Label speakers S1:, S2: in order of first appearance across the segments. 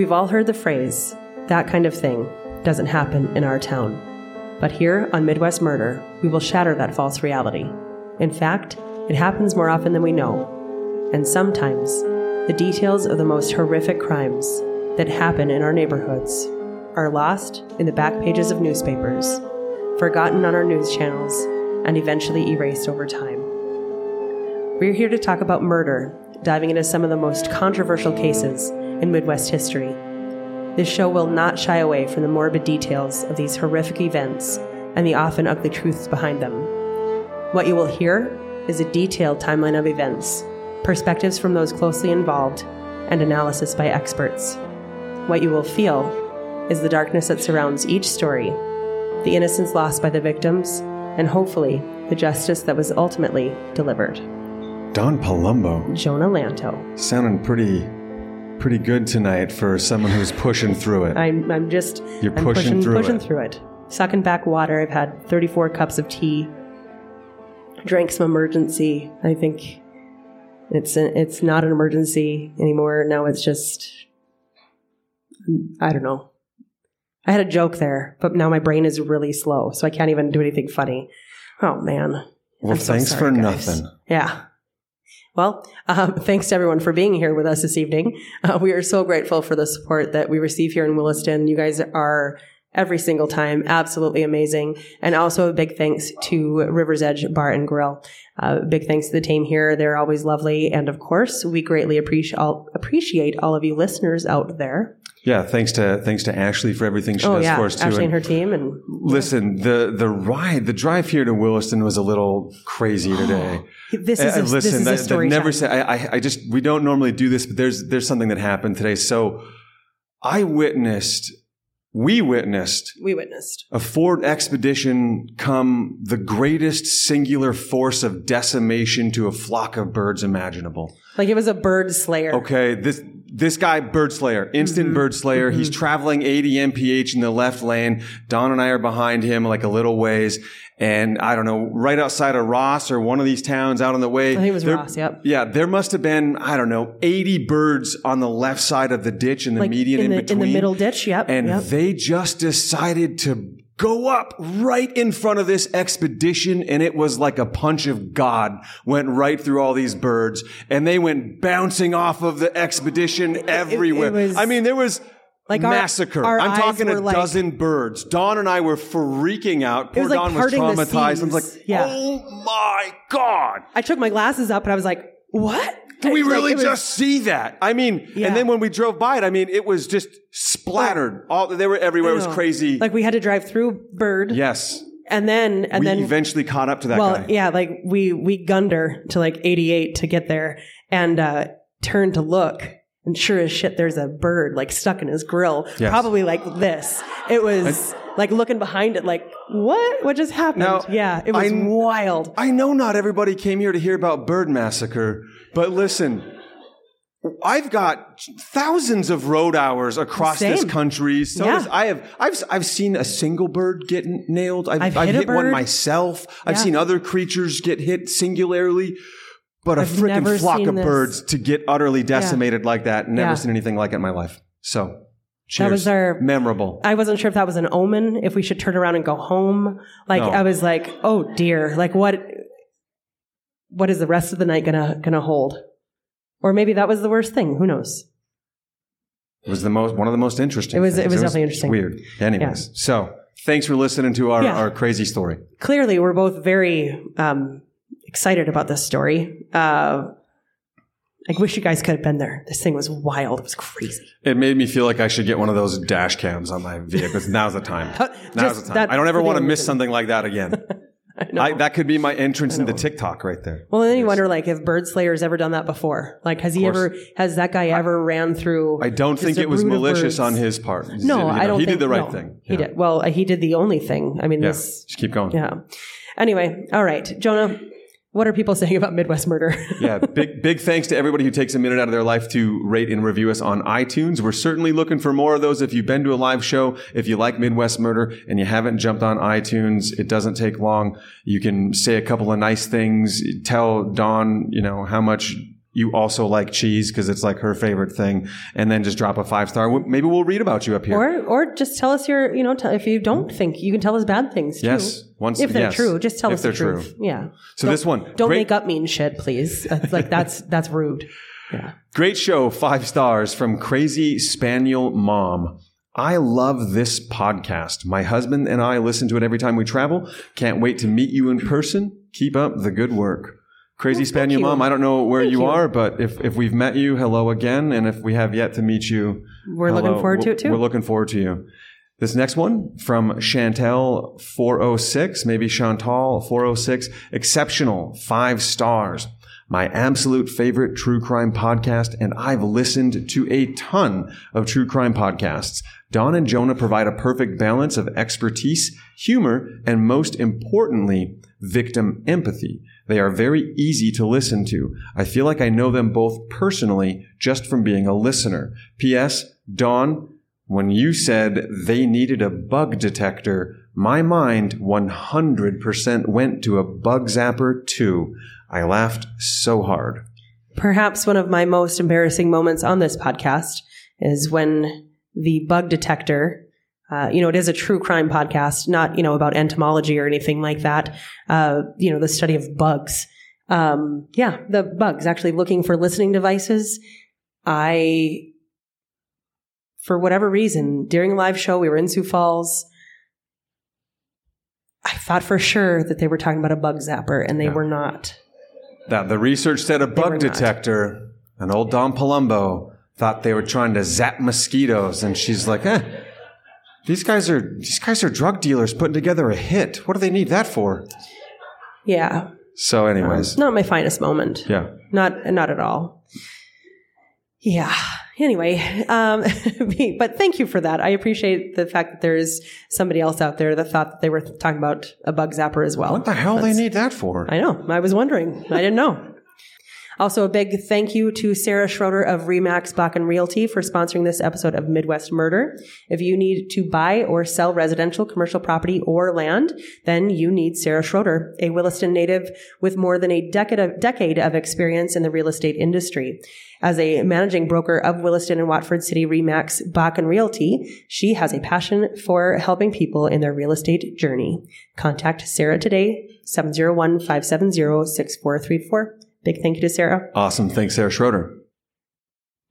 S1: We've all heard the phrase, that kind of thing doesn't happen in our town. But here on Midwest Murder, we will shatter that false reality. In fact, it happens more often than we know. And sometimes, the details of the most horrific crimes that happen in our neighborhoods are lost in the back pages of newspapers, forgotten on our news channels, and eventually erased over time. We're here to talk about murder, diving into some of the most controversial cases in Midwest history. This show will not shy away from the morbid details of these horrific events and the often ugly truths behind them. What you will hear is a detailed timeline of events, perspectives from those closely involved, and analysis by experts. What you will feel is the darkness that surrounds each story, the innocence lost by the victims, and hopefully the justice that was ultimately delivered.
S2: Don Palumbo
S1: Jonah Lanto.
S2: sounding pretty pretty good tonight for someone who's pushing through it.
S1: I'm, I'm just
S2: You're
S1: I'm
S2: pushing
S1: pushing,
S2: through
S1: pushing
S2: it.
S1: through it. Sucking back water. I've had 34 cups of tea. Drank some emergency. I think it's a, it's not an emergency anymore. Now it's just I don't know. I had a joke there, but now my brain is really slow, so I can't even do anything funny. Oh man.
S2: well,
S1: I'm so
S2: thanks
S1: sorry,
S2: for
S1: guys.
S2: nothing.
S1: Yeah. Well, um, thanks to everyone for being here with us this evening. Uh, we are so grateful for the support that we receive here in Williston. You guys are every single time absolutely amazing. And also a big thanks to River's Edge Bar and Grill. Uh, big thanks to the team here. They're always lovely. And of course, we greatly appreciate all, appreciate all of you listeners out there.
S2: Yeah, thanks to thanks to Ashley for everything she
S1: oh
S2: does
S1: yeah,
S2: for us too.
S1: Ashley and
S2: And
S1: her team. And
S2: listen, the the ride, the drive here to Williston was a little crazy today.
S1: this is
S2: Uh,
S1: a, this is a story.
S2: never
S1: time.
S2: say. I, I, I just we don't normally do this, but there's there's something that happened today. So I witnessed, we witnessed
S1: we witnessed.
S2: a Ford expedition come the greatest singular force of decimation to a flock of birds imaginable.
S1: Like it was a bird slayer.
S2: Okay, this this guy bird slayer, instant
S1: Mm-hmm.
S2: bird slayer. He's traveling 80 mph in the left lane. Don and I are behind him like a little ways, and I don't know, right outside of Ross or one of these towns out on the way.
S1: I think it was
S2: there-
S1: Ross, yep.
S2: Yeah, there must have been I don't know 80 birds on the left side of the ditch and the
S1: Like
S2: median
S1: in
S2: in,
S1: the,
S2: between
S1: in the middle ditch. Yep.
S2: and
S1: yep.
S2: they just decided to go up right in front of this expedition and it was like a punch of god went right through all these birds and they went bouncing off of the expedition everywhere
S1: was-
S2: i mean there was
S1: Like our-
S2: massacre.
S1: our
S2: I'm talking a
S1: like-
S2: dozen birds. Don and I were freaking out. Poor
S1: was like
S2: Don was traumatized. I was like.
S1: Yeah.
S2: "Oh my god!
S1: I took my glasses up and I was like, what?
S2: Did we
S1: Like,
S2: really
S1: it was-
S2: just see that? I mean,
S1: Yeah.
S2: and then when we drove by it, I mean, it was just splattered. All they were everywhere. It was crazy.
S1: Like we had to drive through Bird.
S2: yes,
S1: And then, and
S2: we
S1: then,
S2: eventually caught up to that
S1: well,
S2: guy.
S1: yeah, like we, we gunned her to like 88 to get there and, uh, turned to look. And sure as shit, there's a bird like stuck in his grill,
S2: Yes.
S1: probably like this. It was like looking behind it, like, what? What just happened?
S2: Now,
S1: yeah, it was
S2: I-
S1: wild.
S2: I know not everybody came here to hear about Bird Massacre, but listen, I've got thousands of road hours across this country. So
S1: Yeah.
S2: I have I've I've seen a single bird get nailed. I've,
S1: I've
S2: I've
S1: hit
S2: hit one myself. I've
S1: Yeah.
S2: seen other creatures get hit singularly. But a
S1: I've
S2: freaking flock of
S1: this.
S2: birds to get utterly decimated like that, never
S1: Yeah.
S2: seen anything like it in my life. So, cheers.
S1: was our-
S2: memorable.
S1: I wasn't sure if that was an omen, if we should turn around and go home. Like
S2: No.
S1: I was like, oh dear, like what what is the rest of the night gonna gonna hold? Or maybe that was the worst thing. Who knows?
S2: It was the most one of the most interesting.
S1: It was- it
S2: things.
S1: was definitely interesting.
S2: Weird. Anyways, so thanks for listening to our,
S1: Yeah.
S2: our crazy story.
S1: Clearly, we're both very um, excited about this story. Uh, I wish you guys could have been there. This thing was wild. It was crazy.
S2: It made me feel like I should get one of those dash cams on my vehicle. Now's the time. Now's the time. I don't ever want to miss
S1: reason.
S2: something like that again. I, that could be my entrance into TikTok right there.
S1: Well, and then you wonder, like, if Bird Slayer's ever done that before? Like, has he ever? Has that guy ever ran through?
S2: I don't
S1: just
S2: think
S1: a
S2: it was
S1: brood of
S2: malicious
S1: birds?
S2: on his part.
S1: No,
S2: You know,
S1: I don't.
S2: He
S1: think,
S2: did the right
S1: no.
S2: thing.
S1: He
S2: Yeah.
S1: did. Well, he did the only thing. I mean,
S2: Yeah.
S1: this.
S2: Just keep going.
S1: Yeah. Anyway, all right, Jonah. What are people saying about Midwest murder?
S2: yeah, big big thanks to everybody who takes a minute out of their life to rate and review us on iTunes. We're certainly looking for more of those. If you've been to a live show, if you like Midwest Murder and you haven't jumped on iTunes, it doesn't take long. You can say a couple of nice things, tell Don, you know, how much you also like cheese because it's like her favorite thing, and then just drop a five star. Maybe we'll read about you up here.
S1: Or, or just tell us your, you know, t- if you don't think you can tell us bad things too.
S2: Yes. Once-
S1: if they're
S2: yes.
S1: true, just tell
S2: If
S1: us the
S2: they're true.
S1: truth. Yeah.
S2: so
S1: Don't-
S2: this one,
S1: Don't
S2: great,
S1: make up mean shit, please. That's like that's that's rude. Yeah.
S2: great show, five stars from Crazy Spaniel Mom. I love this podcast. My husband and I listen to it every time we travel. Can't wait to meet you in person. Keep up the good work. Crazy Spaniel. Mom, I don't know where
S1: Thank
S2: you,
S1: you.
S2: are, but if, if we've met you, hello again. And if we have yet to meet you,
S1: We're looking forward to it too.
S2: We're looking forward to you. This next one from Chantel 406, maybe Chantal 406, exceptional, five stars. My absolute favorite true crime podcast, and I've listened to a ton of true crime podcasts. Don and Jonah provide a perfect balance of expertise, humor, and most importantly, victim empathy. They are very easy to listen to. I feel like I know them both personally just from being a listener. P.S. Don, when you said they needed a bug detector, my mind 100% went to a bug zapper too. I laughed so hard.
S1: Perhaps one of my most embarrassing moments on this podcast is when the bug detector, uh, you know, it is a true crime podcast, not, you know, about entomology or anything like that. Uh, you know, the study of bugs. Um, yeah, the bugs actually looking for listening devices. I, for whatever reason, during a live show, we were in Sioux Falls. I thought for sure that they were talking about a bug zapper and they
S2: Yeah.
S1: were not.
S2: That the research said a bug
S1: not.
S2: detector, and old Don Palumbo thought they were trying to zap mosquitoes, and she's like, eh, these guys are these guys are drug dealers putting together a hit. What do they need that for?
S1: Yeah.
S2: So, anyways,
S1: Not my finest moment.
S2: yeah.
S1: Not not at all. Yeah. Anyway, um, but thank you for that. I appreciate the fact that there's somebody else out there that thought that they were talking about a bug zapper as well.
S2: What the hell they need that for?
S1: I know. I was wondering. I didn't know. Also, a big thank you to Sarah Schroeder of Remax Bakken Realty for sponsoring this episode of Midwest Murder. If you need to buy or sell residential, commercial property, or land, then you need Sarah Schroeder, a Williston native with more than a decade of, decade of experience in the real estate industry. As a managing broker of Williston and Watford City Remax Bakken Realty, she has a passion for helping people in their real estate journey. Contact Sarah today, 701-570-6434. Big thank you to Sarah.
S2: Awesome. Thanks, Sarah Schroeder.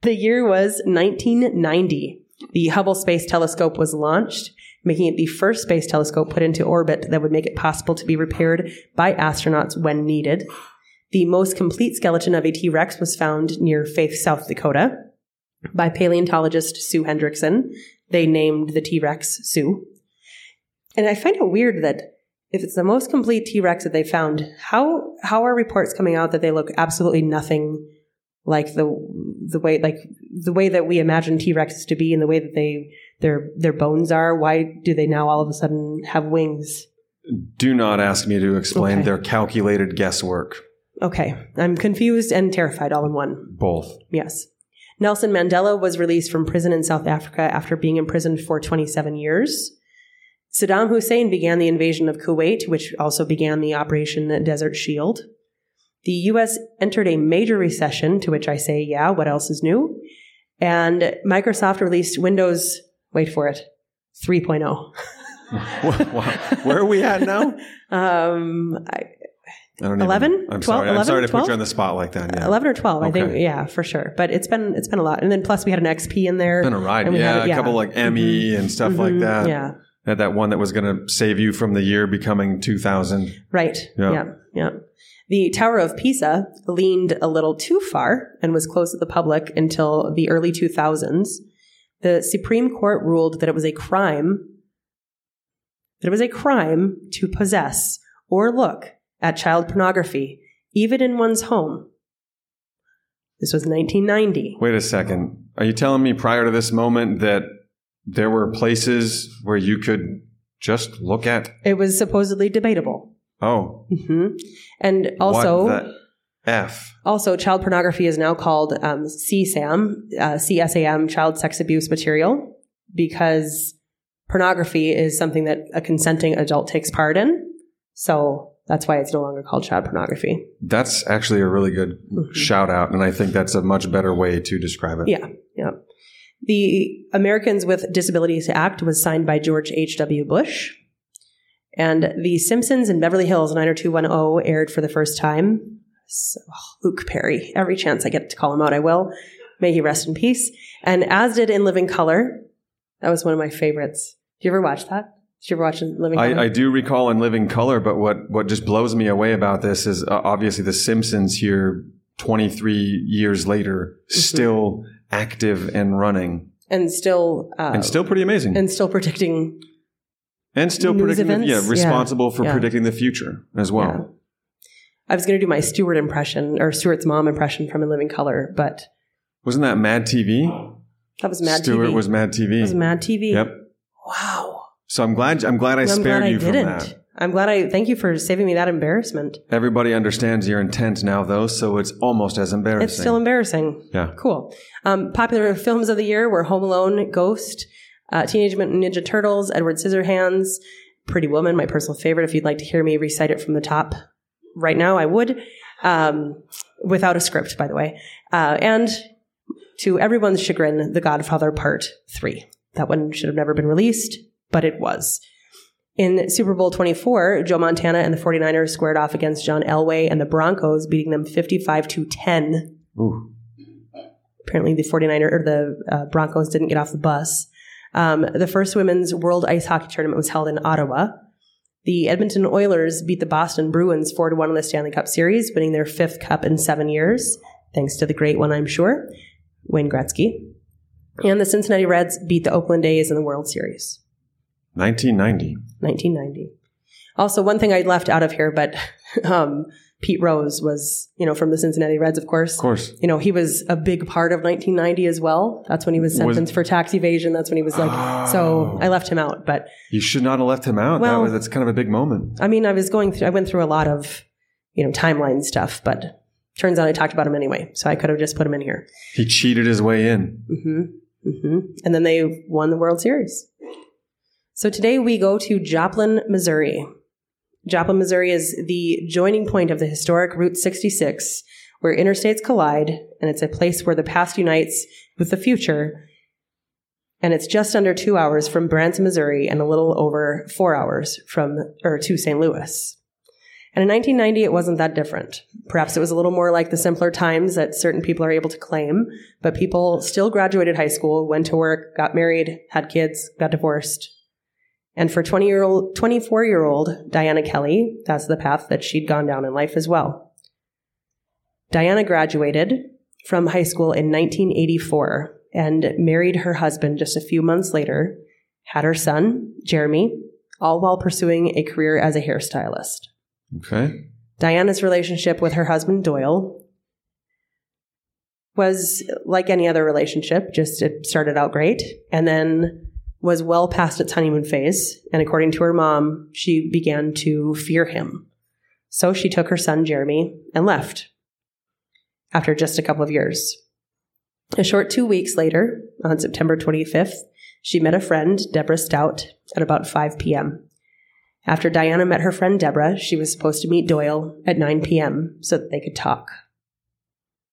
S1: The year was 1990. The Hubble Space Telescope was launched, making it the first space telescope put into orbit that would make it possible to be repaired by astronauts when needed. The most complete skeleton of a T Rex was found near Faith, South Dakota, by paleontologist Sue Hendrickson. They named the T Rex Sue. And I find it weird that if it's the most complete T Rex that they found, how how are reports coming out that they look absolutely nothing like the the way like the way that we imagine T Rexes to be and the way that they their their bones are? Why do they now all of a sudden have wings?
S2: Do not ask me to explain
S1: Okay.
S2: their calculated guesswork.
S1: Okay, I'm confused and terrified all in one.
S2: Both.
S1: Yes. Nelson Mandela was released from prison in South Africa after being imprisoned for 27 years. Saddam Hussein began the invasion of Kuwait, which also began the Operation Desert Shield. The US entered a major recession, to which I say, yeah, what else is new? And Microsoft released Windows, wait for it, oh. 3.0.
S2: Where are we at now?
S1: Um, I,
S2: I don't
S1: 11?
S2: Even, I'm
S1: 12?
S2: sorry. I'm sorry to put
S1: 12?
S2: you on the spot like that. Yeah.
S1: 11 or 12, I think. Yeah, for sure. But it's been, it's been a lot. And then plus we had an XP in there.
S2: It's Been a ride.
S1: We
S2: Yeah,
S1: had it-
S2: a couple like Emmy and stuff like
S1: Mhm.
S2: that.
S1: Yeah.
S2: Had that one that was going to save you from the year becoming 2000.
S1: Right.
S2: Yeah.
S1: Yeah. yeah. The Tower of Pisa leaned a little too far and was closed to the public until the early 2000s. The Supreme Court ruled that it was a crime that it was a crime to possess or look at child pornography even in one's home. This was 1990.
S2: Wait a second. Are you telling me prior to this moment that there were places where you could just look at?
S1: It was supposedly debatable.
S2: Oh,
S1: hmm And also,
S2: F?
S1: Also, child pornography is now called um, CSAM, uh, CSAM, child sex abuse material, because pornography is something that a consenting adult takes part in. So That's why it's no longer called child pornography.
S2: That's actually a really good
S1: Mhm.
S2: shout out, and I think that's a much better way to describe it.
S1: Yeah, yeah. The Americans with Disabilities Act was signed by George H.W. Bush. And The Simpsons in Beverly Hills 90210 aired for the first time. So, oh, Luke Perry. Every chance I get to call him out, I will. May he rest in peace. And as did In Living Color. That was one of my favorites. Did you ever watch that? Did you ever watch In Living Color?
S2: I, I do recall in Living Color, but what, what just blows me away about this is uh, obviously The Simpsons here 23 years later,
S1: Mm-hmm.
S2: still active and running
S1: and still, uh,
S2: and still pretty amazing. And,
S1: still predicting
S2: and
S1: still
S2: predicting, the, yeah,
S1: Yeah.
S2: responsible for
S1: Yeah.
S2: predicting the future as well.
S1: Yeah. I was going to do my Stuart impression or Stuart's mom impression from In Living Color, but
S2: Wasn't that Mad TV?
S1: that was Mad
S2: Stuart
S1: TV.
S2: was Mad TV.
S1: It was Mad TV.
S2: Yep.
S1: Wow.
S2: So I'm glad I'm glad I spared
S1: glad I
S2: you from
S1: didn't.
S2: that.
S1: I'm glad I thank you for saving me that embarrassment.
S2: Everybody understands your intent now, though, so it's almost as embarrassing.
S1: It's still embarrassing.
S2: yeah.
S1: Cool. Um, popular films of the year were Home Alone, Ghost, uh, Teenage Mutant Ninja Turtles, Edward Scissorhands, Pretty Woman, my personal favorite. If you'd like to hear me recite it from the top right now, I would, um, without a script, by the way. Uh, and to everyone's chagrin, The Godfather Part 3. That one should have never been released, but it was. In Super Bowl 24, Joe Montana and the 49ers squared off against John Elway and the Broncos, beating them 55 to 10
S2: Ooh.
S1: apparently the 49er or the uh, Broncos didn't get off the bus. Um, the first women's World Ice Hockey Tournament was held in Ottawa. The Edmonton Oilers beat the Boston Bruins 4 to 1 in the Stanley Cup Series, winning their fifth cup in seven years, thanks to the great one, I'm sure, Wayne Gretzky. And the Cincinnati Reds beat the Oakland A's in the World Series.
S2: 1990.
S1: 1990. Also, one thing I left out of here, but um, Pete Rose was, you know, from the Cincinnati Reds, of course.
S2: Of course.
S1: You know, he was a big part of 1990 as well. That's when he was
S2: Was-
S1: sentenced for tax evasion. That's when he was like, so
S2: Oh.
S1: I left him out. But
S2: You should not have left him out. that
S1: Well-
S2: was, that's kind of a big moment.
S1: I mean, I was going through, I went through a lot of, you know, timeline stuff, but turns out I talked about him anyway. So I could have just put him in here.
S2: He cheated his way in.
S1: hmm hmm And then they won the World Series. So today we go to Joplin, Missouri. Joplin, Missouri is the joining point of the historic Route 66, where interstates collide, and it's a place where the past unites with the future. And it's just under two hours from Branson, Missouri, and a little over four hours from or to St. Louis. And in 1990, it wasn't that different. Perhaps it was a little more like the simpler times that certain people are able to claim, but people still graduated high school, went to work, got married, had kids, got divorced. And for 20 year old, 24 year old Diana Kelley, that's the path that she'd gone down in life as well. Diana graduated from high school in 1984 and married her husband just a few months later, had her son, Jeremy, all while pursuing a career as a hairstylist.
S2: Okay.
S1: Diana's relationship with her husband Doyle was like any other relationship, just it started out great and then was well past its honeymoon phase. And according to her mom, she began to fear him. So she took her son Jeremy and left after just a couple of years. A short two weeks later, on September 25th, she met a friend, Deborah Stout, at about 5 p.m. After Diana met her friend Deborah, she was supposed to meet Doyle at 9 p.m. so that they could talk.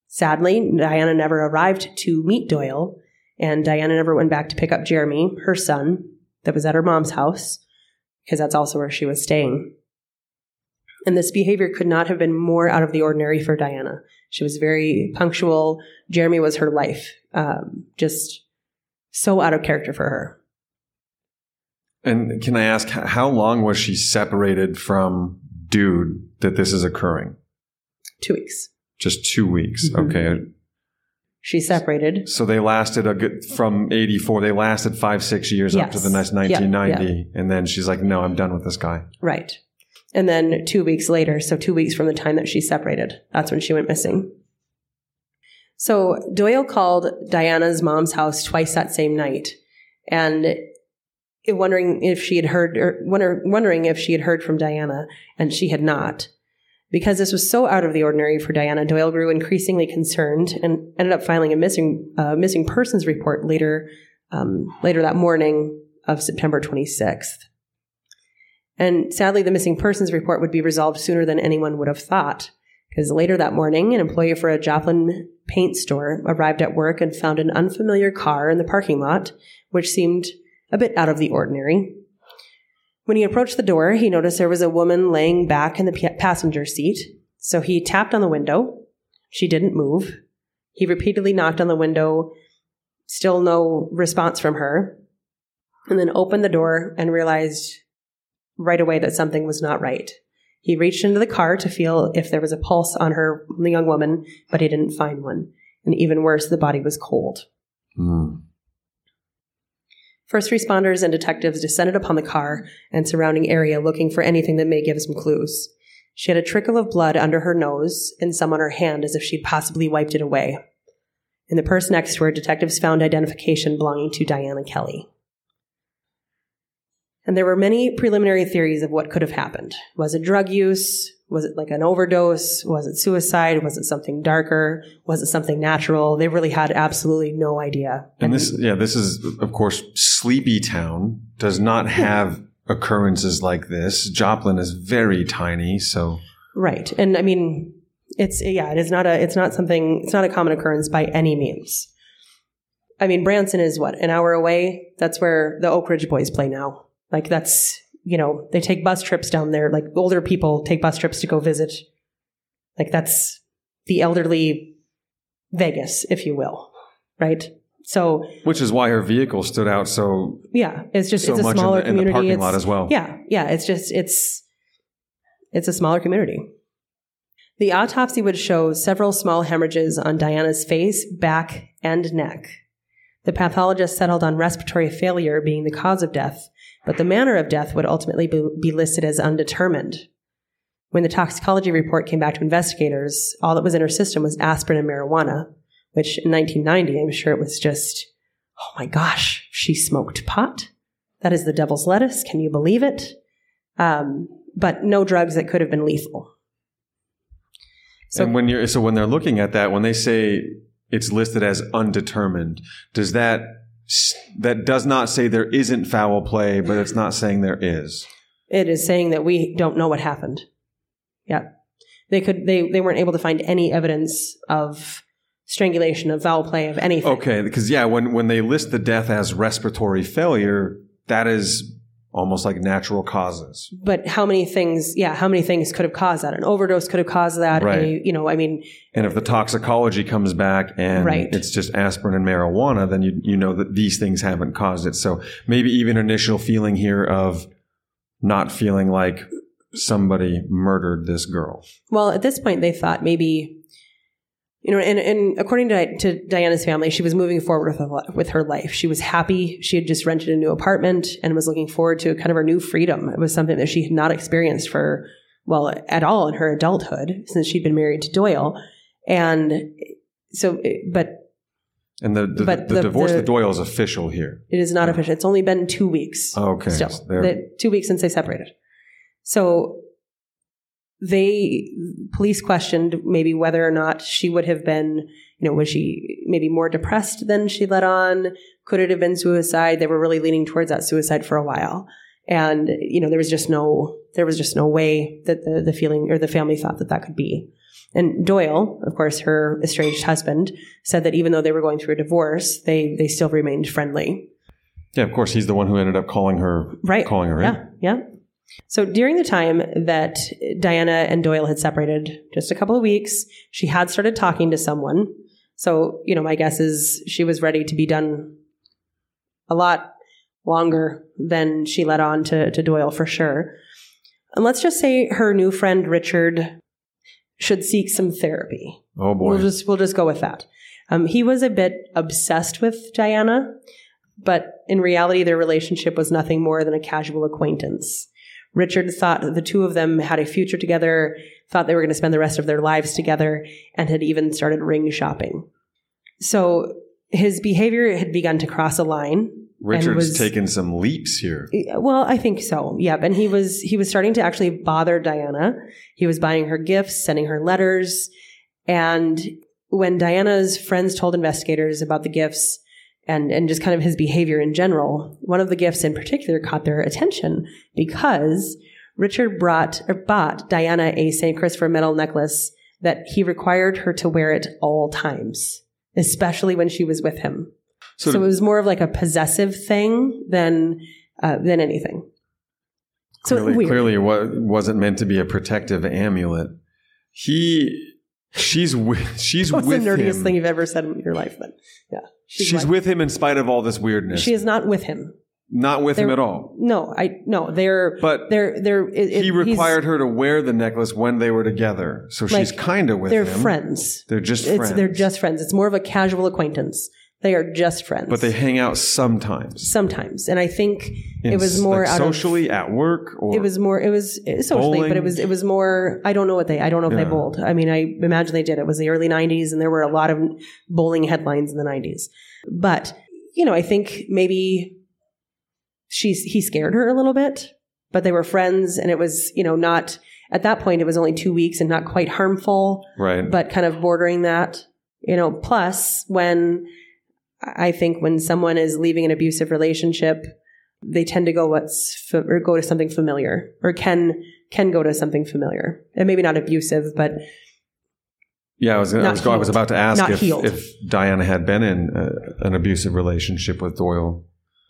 S1: Sadly, Diana never arrived to meet Doyle, and Diana never went back to pick up Jeremy, her son, that was at her mom's house, because that's also where she was staying. And this behavior could not have been more out of the ordinary for Diana. She was very punctual. Jeremy was her life. Um, just so out of character for her.
S2: And can I ask, how long was she separated from dude that this is occurring?
S1: Two weeks.
S2: Just two weeks.
S1: Mhm.
S2: Okay.
S1: She separated.
S2: So they lasted a good, from 84, they lasted five, six years up to the next
S1: Yeah,
S2: 1990. And then she's like, no, I'm done with this guy.
S1: Right. And then two weeks later, so two weeks from the time that she separated, that's when she went missing. So Doyle called Diana's mom's house twice that same night and wondering if she had heard or wonder, wondering if she had heard from Diana and she had not. Because this was so out of the ordinary for Diana, Doyle grew increasingly concerned and ended up filing a missing uh, missing persons report later um, later that morning of September 26th. And sadly, the missing persons report would be resolved sooner than anyone would have thought. Because later that morning, an employee for a Joplin paint store arrived at work and found an unfamiliar car in the parking lot, which seemed a bit out of the ordinary. When he approached the door, he noticed there was a woman laying back in the passenger seat. So he tapped on the window. She didn't move. He repeatedly knocked on the window, still no response from her, and then opened the door and realized right away that something was not right. He reached into the car to feel if there was a pulse on her, the young woman, but he didn't find one. And even worse, the body was cold. Mm. First responders and detectives descended upon the car and surrounding area looking for anything that may give some clues. She had a trickle of blood under her nose and some on her hand as if she'd possibly wiped it away. In the purse next to her, detectives found identification belonging to Diana Kelley. And there were many preliminary theories of what could have happened. Was it drug use? Was it like an overdose? Was it suicide? Was it something darker? Was it something natural? They really had absolutely no idea.
S2: And this, yeah, this is, of course, Sleepy Town does not hmm. have occurrences like this. Joplin is very tiny, so.
S1: Right. And I mean, it's, yeah, it is not a, it's not something, it's not a common occurrence by any means. I mean, Branson is what, an hour away? That's where the Oak Ridge boys play now. Like that's, you know, they take bus trips down there. Like older people take bus trips to go visit. Like that's the elderly Vegas, if you will. Right? So,
S2: which is why her vehicle stood out so.
S1: Yeah, it's just so it's a smaller in the, community. In the
S2: parking
S1: it's,
S2: lot as well.
S1: Yeah, yeah. It's just it's it's a smaller community. The autopsy would show several small hemorrhages on Diana's face, back, and neck. The pathologist settled on respiratory failure being the cause of death, but the manner of death would ultimately be listed as undetermined. When the toxicology report came back to investigators, all that was in her system was aspirin and marijuana, which in 1990, I'm sure it was just, oh my gosh, she smoked pot? That is the devil's lettuce. Can you believe it? Um, but no drugs that could have been lethal.
S2: So, and when you're so when they're looking at that, when they say it's listed as undetermined, does that that does not say there isn't foul play, but it's not saying there is.
S1: It is saying that we don't know what happened. Yeah. They could they they weren't able to find any evidence of strangulation, of foul play, of anything.
S2: Okay, because yeah, when when they list the death as respiratory failure, that is almost like natural causes.
S1: But how many things, yeah, how many things could have caused that? An overdose could have caused that. Right. A, you know, I mean.
S2: And if the toxicology comes back and right. it's just aspirin and marijuana, then you, you know that these things haven't caused it. So maybe even initial feeling here of not feeling like somebody murdered this girl.
S1: Well, at this point, they thought maybe you know, and, and according to, to Diana's family, she was moving forward with, with her life. She was happy. She had just rented a new apartment and was looking forward to kind of her new freedom. It was something that she had not experienced for, well, at all in her adulthood since she'd been married to Doyle. And so, but
S2: and the the, but the, the divorce the, Doyle is official here.
S1: It is not official. It's only been two weeks.
S2: okay.
S1: Still, the, two weeks since they separated. So they police questioned maybe whether or not she would have been you know was she maybe more depressed than she let on? Could it have been suicide? They were really leaning towards that suicide for a while. And you know there was just no there was just no way that the, the feeling or the family thought that that could be. And doyle of course her estranged husband said that even though they were going through a divorce they they still remained friendly.
S2: Yeah of course he's the one who ended up calling her
S1: right.
S2: calling her
S1: yeah
S2: in.
S1: yeah so during the time that Diana and Doyle had separated, just a couple of weeks, she had started talking to someone. So, you know, my guess is she was ready to be done a lot longer than she let on to, to Doyle for sure. And let's just say her new friend Richard should seek some therapy.
S2: Oh boy.
S1: We'll just we'll just go with that. Um, he was a bit obsessed with Diana, but in reality, their relationship was nothing more than a casual acquaintance. Richard thought the two of them had a future together, thought they were going to spend the rest of their lives together, and had even started ring shopping. So his behavior had begun to cross a line.
S2: Richard's was, taken some leaps here.
S1: Well, I think so. Yep. And he was he was starting to actually bother Diana. He was buying her gifts, sending her letters, and when Diana's friends told investigators about the gifts, and, and just kind of his behavior in general, one of the gifts in particular caught their attention because Richard brought or bought Diana a St. Christopher metal necklace that he required her to wear at all times, especially when she was with him. So,
S2: So,
S1: it was more of like a possessive thing than uh, than anything. So
S2: clearly,
S1: weird.
S2: clearly it wa- wasn't meant to be a protective amulet. He, she's with, she's
S1: What's
S2: with
S1: the nerdiest
S2: him.
S1: thing you've ever said in your life? Then, yeah,
S2: She's,
S1: like-
S2: with him in spite of all this weirdness.
S1: She is not with him.
S2: not with him
S1: They're-
S2: at all.
S1: No, I no. They're
S2: But
S1: they're they're. It,
S2: he required her to wear the necklace when they were together. So she's kind of with
S1: They're
S2: him.
S1: friends.
S2: They're just
S1: It's
S2: friends.
S1: they're just friends. It's more of a casual acquaintance. They are just friends.
S2: but they hang out sometimes.
S1: sometimes, and I think
S2: In
S1: it was more
S2: like
S1: out of
S2: socially at work or
S1: it was more it was was socially but it was it was more i don't know what they i don't know if
S2: Yeah.
S1: they bowled i mean i imagine they did it was the early 90s and there were a lot of bowling headlines in the 90s but you know i think maybe she's he scared her a little bit but they were friends and it was you know not at that point it was only two weeks and not quite harmful
S2: right.
S1: but kind of bordering that you know plus when i think when someone is leaving an abusive relationship they tend to go what's or go to something familiar or can can go to something familiar. And maybe not abusive but
S2: yeah, I was, I was, I was about to ask if, if Diana had been in uh, an abusive relationship with Doyle.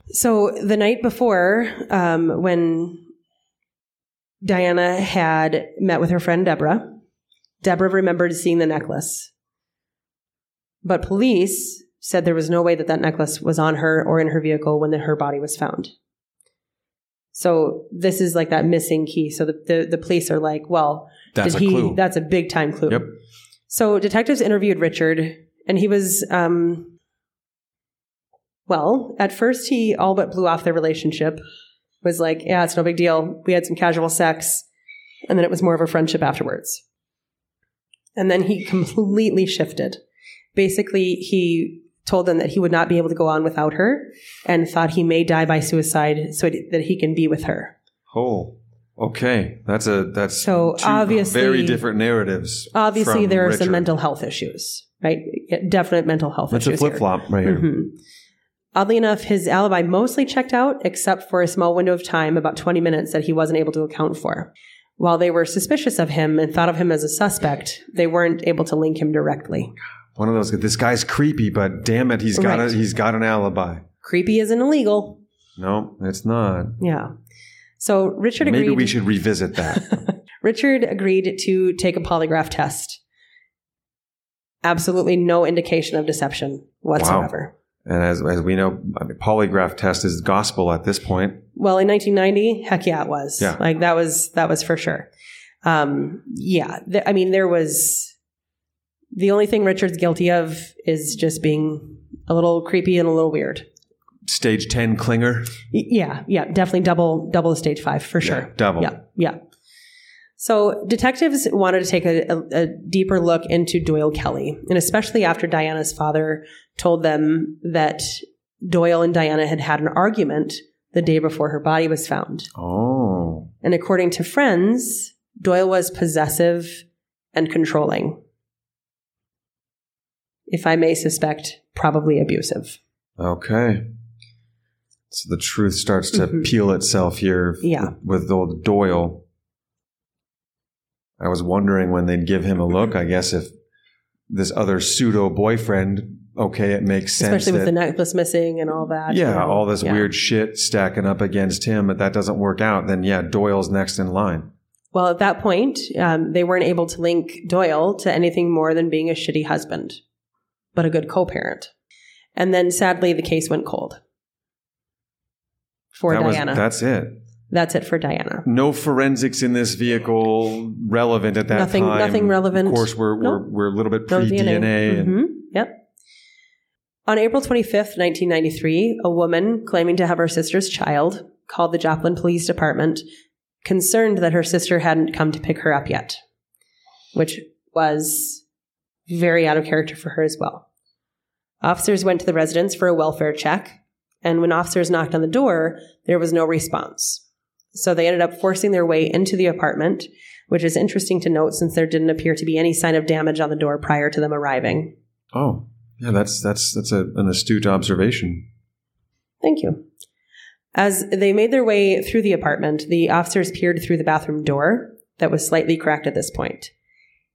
S1: so the night before um, when diana had met with her friend deborah deborah remembered seeing the necklace. But police said there was no way that that necklace was on her or in her vehicle when the, her body was found. So this is like that missing key. So the, the, the police are like well
S2: That's
S1: did
S2: a
S1: he
S2: clue.
S1: that's a big time clue.
S2: Yep.
S1: so detectives interviewed richard and he was um well at first he all but blew off their relationship was like yeah it's no big deal. We had some casual sex and then it was more of a friendship afterwards. And then he completely shifted. Basically he told them that he would not be able to go on without her and thought he may die by suicide so that he can be with her
S2: Oh, okay. That's a that's
S1: So, obviously-
S2: very different narratives.
S1: obviously there are
S2: Richard.
S1: some mental health issues right definite mental health
S2: It's
S1: issues
S2: That's
S1: a
S2: flip flop right here.
S1: Mhm. Oddly enough, his alibi mostly checked out, except for a small window of time, about 20 minutes, that he wasn't able to account for. While they were suspicious of him and thought of him as a suspect, they weren't able to link him directly.
S2: One of those. This guy's creepy, but damn it, he's got
S1: Right.
S2: a, he's got an alibi.
S1: Creepy isn't illegal.
S2: No, it's not.
S1: Yeah. So Richard agreed.
S2: Maybe we should revisit that.
S1: Richard agreed to take a polygraph test. Absolutely no indication of deception whatsoever.
S2: and as as we know, I mean, polygraph test is gospel at this point.
S1: Well, in 1990, heck yeah, it was.
S2: Yeah.
S1: Like that was that was for sure. Um, yeah, th- I mean, there was the only thing Richard's guilty of is just being a little creepy and a little weird.
S2: Stage ten clinger.
S1: Y- Yeah, yeah, definitely double double the stage five for sure.
S2: Yeah, double.
S1: Yeah, yeah. So detectives wanted to take a, a, a deeper look into Doyle Kelley, and especially after Diana's father told them that Doyle and Diana had had an argument the day before her body was found.
S2: Oh,
S1: And according to friends, Doyle was possessive and controlling. If I may suspect, probably abusive.
S2: okay. So the truth starts to
S1: Mhm.
S2: peel itself here.
S1: Yeah.
S2: With old Doyle. I was wondering when they'd give him a look. I guess if this other pseudo boyfriend, okay, it makes sense.
S1: Especially with
S2: that-
S1: the necklace missing and all that. you
S2: yeah,
S1: know.
S2: all this
S1: Yeah.
S2: weird shit stacking up against him, but that doesn't work out. Then yeah, Doyle's next in line.
S1: Well, at that point, um, they weren't able to link Doyle to anything more than being a shitty husband, but a good co parent. And then sadly, the case went cold for
S2: that
S1: Diana.
S2: was that's it.
S1: That's it for Diana.
S2: No forensics in this vehicle relevant at that
S1: Nothing-
S2: time.
S1: nothing relevant.
S2: Of course, we're
S1: Nope.
S2: we're, we're a little bit
S1: No
S2: pre DNA. and
S1: Mhm. Yep. On April 25th, 1993, a woman claiming to have her sister's child called the Joplin Police Department, concerned that her sister hadn't come to pick her up yet, which was very out of character for her as well. Officers went to the residence for a welfare check, and when officers knocked on the door, there was no response. So they ended up forcing their way into the apartment, which is interesting to note since there didn't appear to be any sign of damage on the door prior to them arriving.
S2: oh, Yeah, that's that's that's a, an astute observation.
S1: Thank you. As they made their way through the apartment, the officers peered through the bathroom door that was slightly cracked at this point.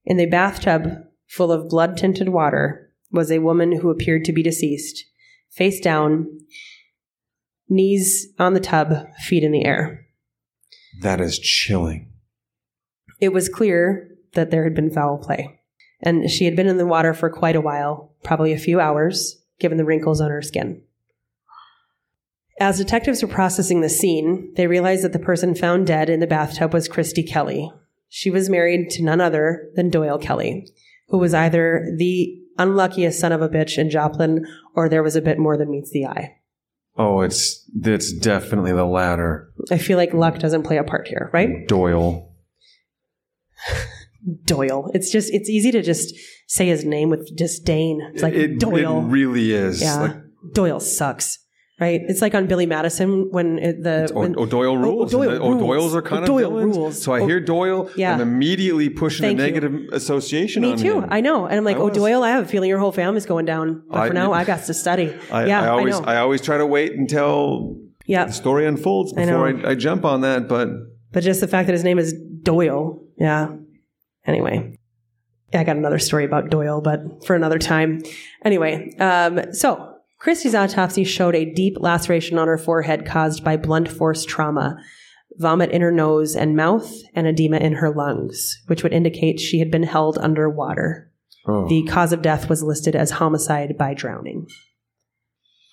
S1: In the bathtub full of blood tinted water was a woman who appeared to be deceased, face down, knees on the tub, feet in the air.
S2: That is chilling.
S1: It was clear that there had been foul play, and she had been in the water for quite a while, probably a few hours, given the wrinkles on her skin. As detectives were processing the scene, they realized that the person found dead in the bathtub was Christy Kelley. She was married to none other than Doyle Kelley, who was either the unluckiest son of a bitch in Joplin or there was a bit more than meets the eye.
S2: Oh, it's it's definitely the latter.
S1: I feel like luck doesn't play a part here, right?
S2: Doyle.
S1: Doyle. It's just it's easy to just say his name with disdain. It's like
S2: it,
S1: Doyle.
S2: It really is.
S1: yeah,
S2: Like,
S1: Doyle sucks. Right? It's like on Billy Madison when it, the
S2: oh,
S1: when,
S2: oh, Doyle rules.
S1: Doyle
S2: and oh,
S1: rules.
S2: Doyles are kind
S1: Oh,
S2: of villains.
S1: rules.
S2: So I
S1: Oh,
S2: hear Doyle
S1: yeah.
S2: and immediately pushing
S1: Thank
S2: a
S1: you.
S2: negative association on it.
S1: Me too.
S2: him.
S1: I know, and I'm like,
S2: I
S1: oh,
S2: was-
S1: Doyle. I have a feeling your whole family's going down. But
S2: I-
S1: for now, I got to study.
S2: I,
S1: yeah,
S2: I always
S1: know.
S2: I, always try to wait until
S1: yeah,
S2: the story unfolds
S1: I
S2: before. I, I jump on that. But
S1: but just the fact that his name is Doyle. Yeah. Anyway, I got another story about Doyle, but for another time. Anyway, um, so Christy's autopsy showed a deep laceration on her forehead caused by blunt force trauma, vomit in her nose and mouth, and edema in her lungs, which would indicate she had been held underwater.
S2: oh,
S1: The cause of death was listed as homicide by drowning.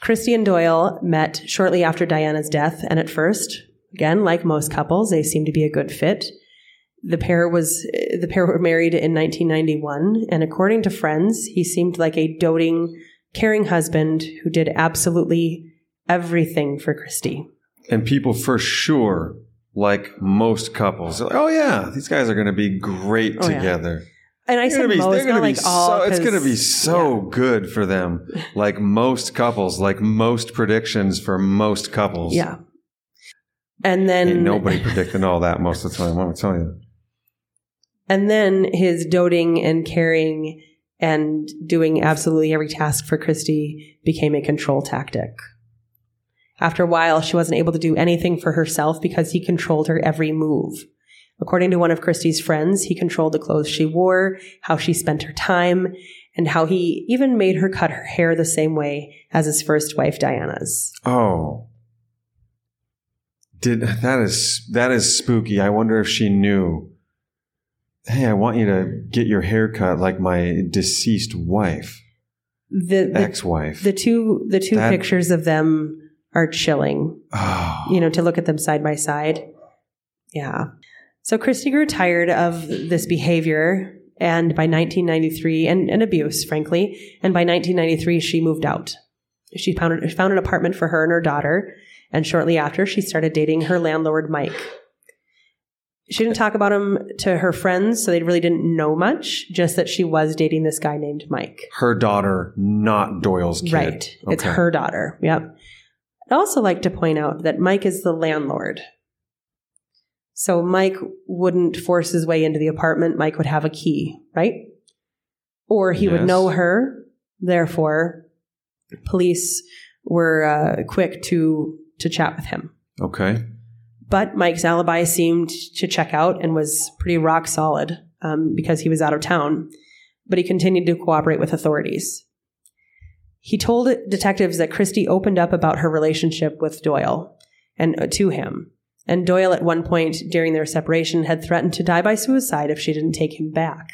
S1: Christy and Doyle met shortly after Diana's death, and at first, again, like most couples, they seemed to be a good fit. The pair was the pair were married in 1991, and according to friends, he seemed like a doting, caring husband who did absolutely everything for Christie.
S2: and people for sure, like most couples, like, oh yeah, these guys are going to be great
S1: Oh, yeah.
S2: together.
S1: And I
S2: They're
S1: said
S2: be-
S1: most,
S2: they're gonna
S1: not
S2: be
S1: like all.
S2: so, it's going to be so
S1: yeah.
S2: good for them. Like most couples, like most predictions for most couples.
S1: Yeah. And then
S2: Ain't nobody predicting all that most of the time. Let me tell you.
S1: And then his doting and caring and doing absolutely every task for Christy became a control tactic. After a while, she wasn't able to do anything for herself because he controlled her every move. According to one of Christy's friends, he controlled the clothes she wore, how she spent her time, and how he even made her cut her hair the same way as his first wife, Diana's.
S2: Oh. Did that is that is spooky. I wonder if she knew. Hey, I want you to get your hair cut like my deceased wife,
S1: The, the,
S2: ex-wife.
S1: the two, the two
S2: That-
S1: pictures of them are chilling.
S2: oh.
S1: you know, to look at them side by side. Yeah. So Christy grew tired of this behavior, and by 1993, and, and abuse, frankly, and by 1993, she moved out. She found, found an apartment for her and her daughter, and shortly after, she started dating her landlord, Mike. She didn't talk about him to her friends, so they really didn't know much, just that she was dating this guy named Mike.
S2: her daughter, not Doyle's kid.
S1: Right. It's her daughter. Yep. I'd also like to point out that Mike is the landlord. So Mike wouldn't force his way into the apartment. Mike would have a key, right? Or he would know her. Therefore, police were uh, quick to to chat with him.
S2: Okay.
S1: But Mike's alibi seemed to check out and was pretty rock solid um, because he was out of town. But he continued to cooperate with authorities. He told detectives that Christy opened up about her relationship with Doyle and uh, to him. And Doyle, at one point during their separation, had threatened to die by suicide if she didn't take him back.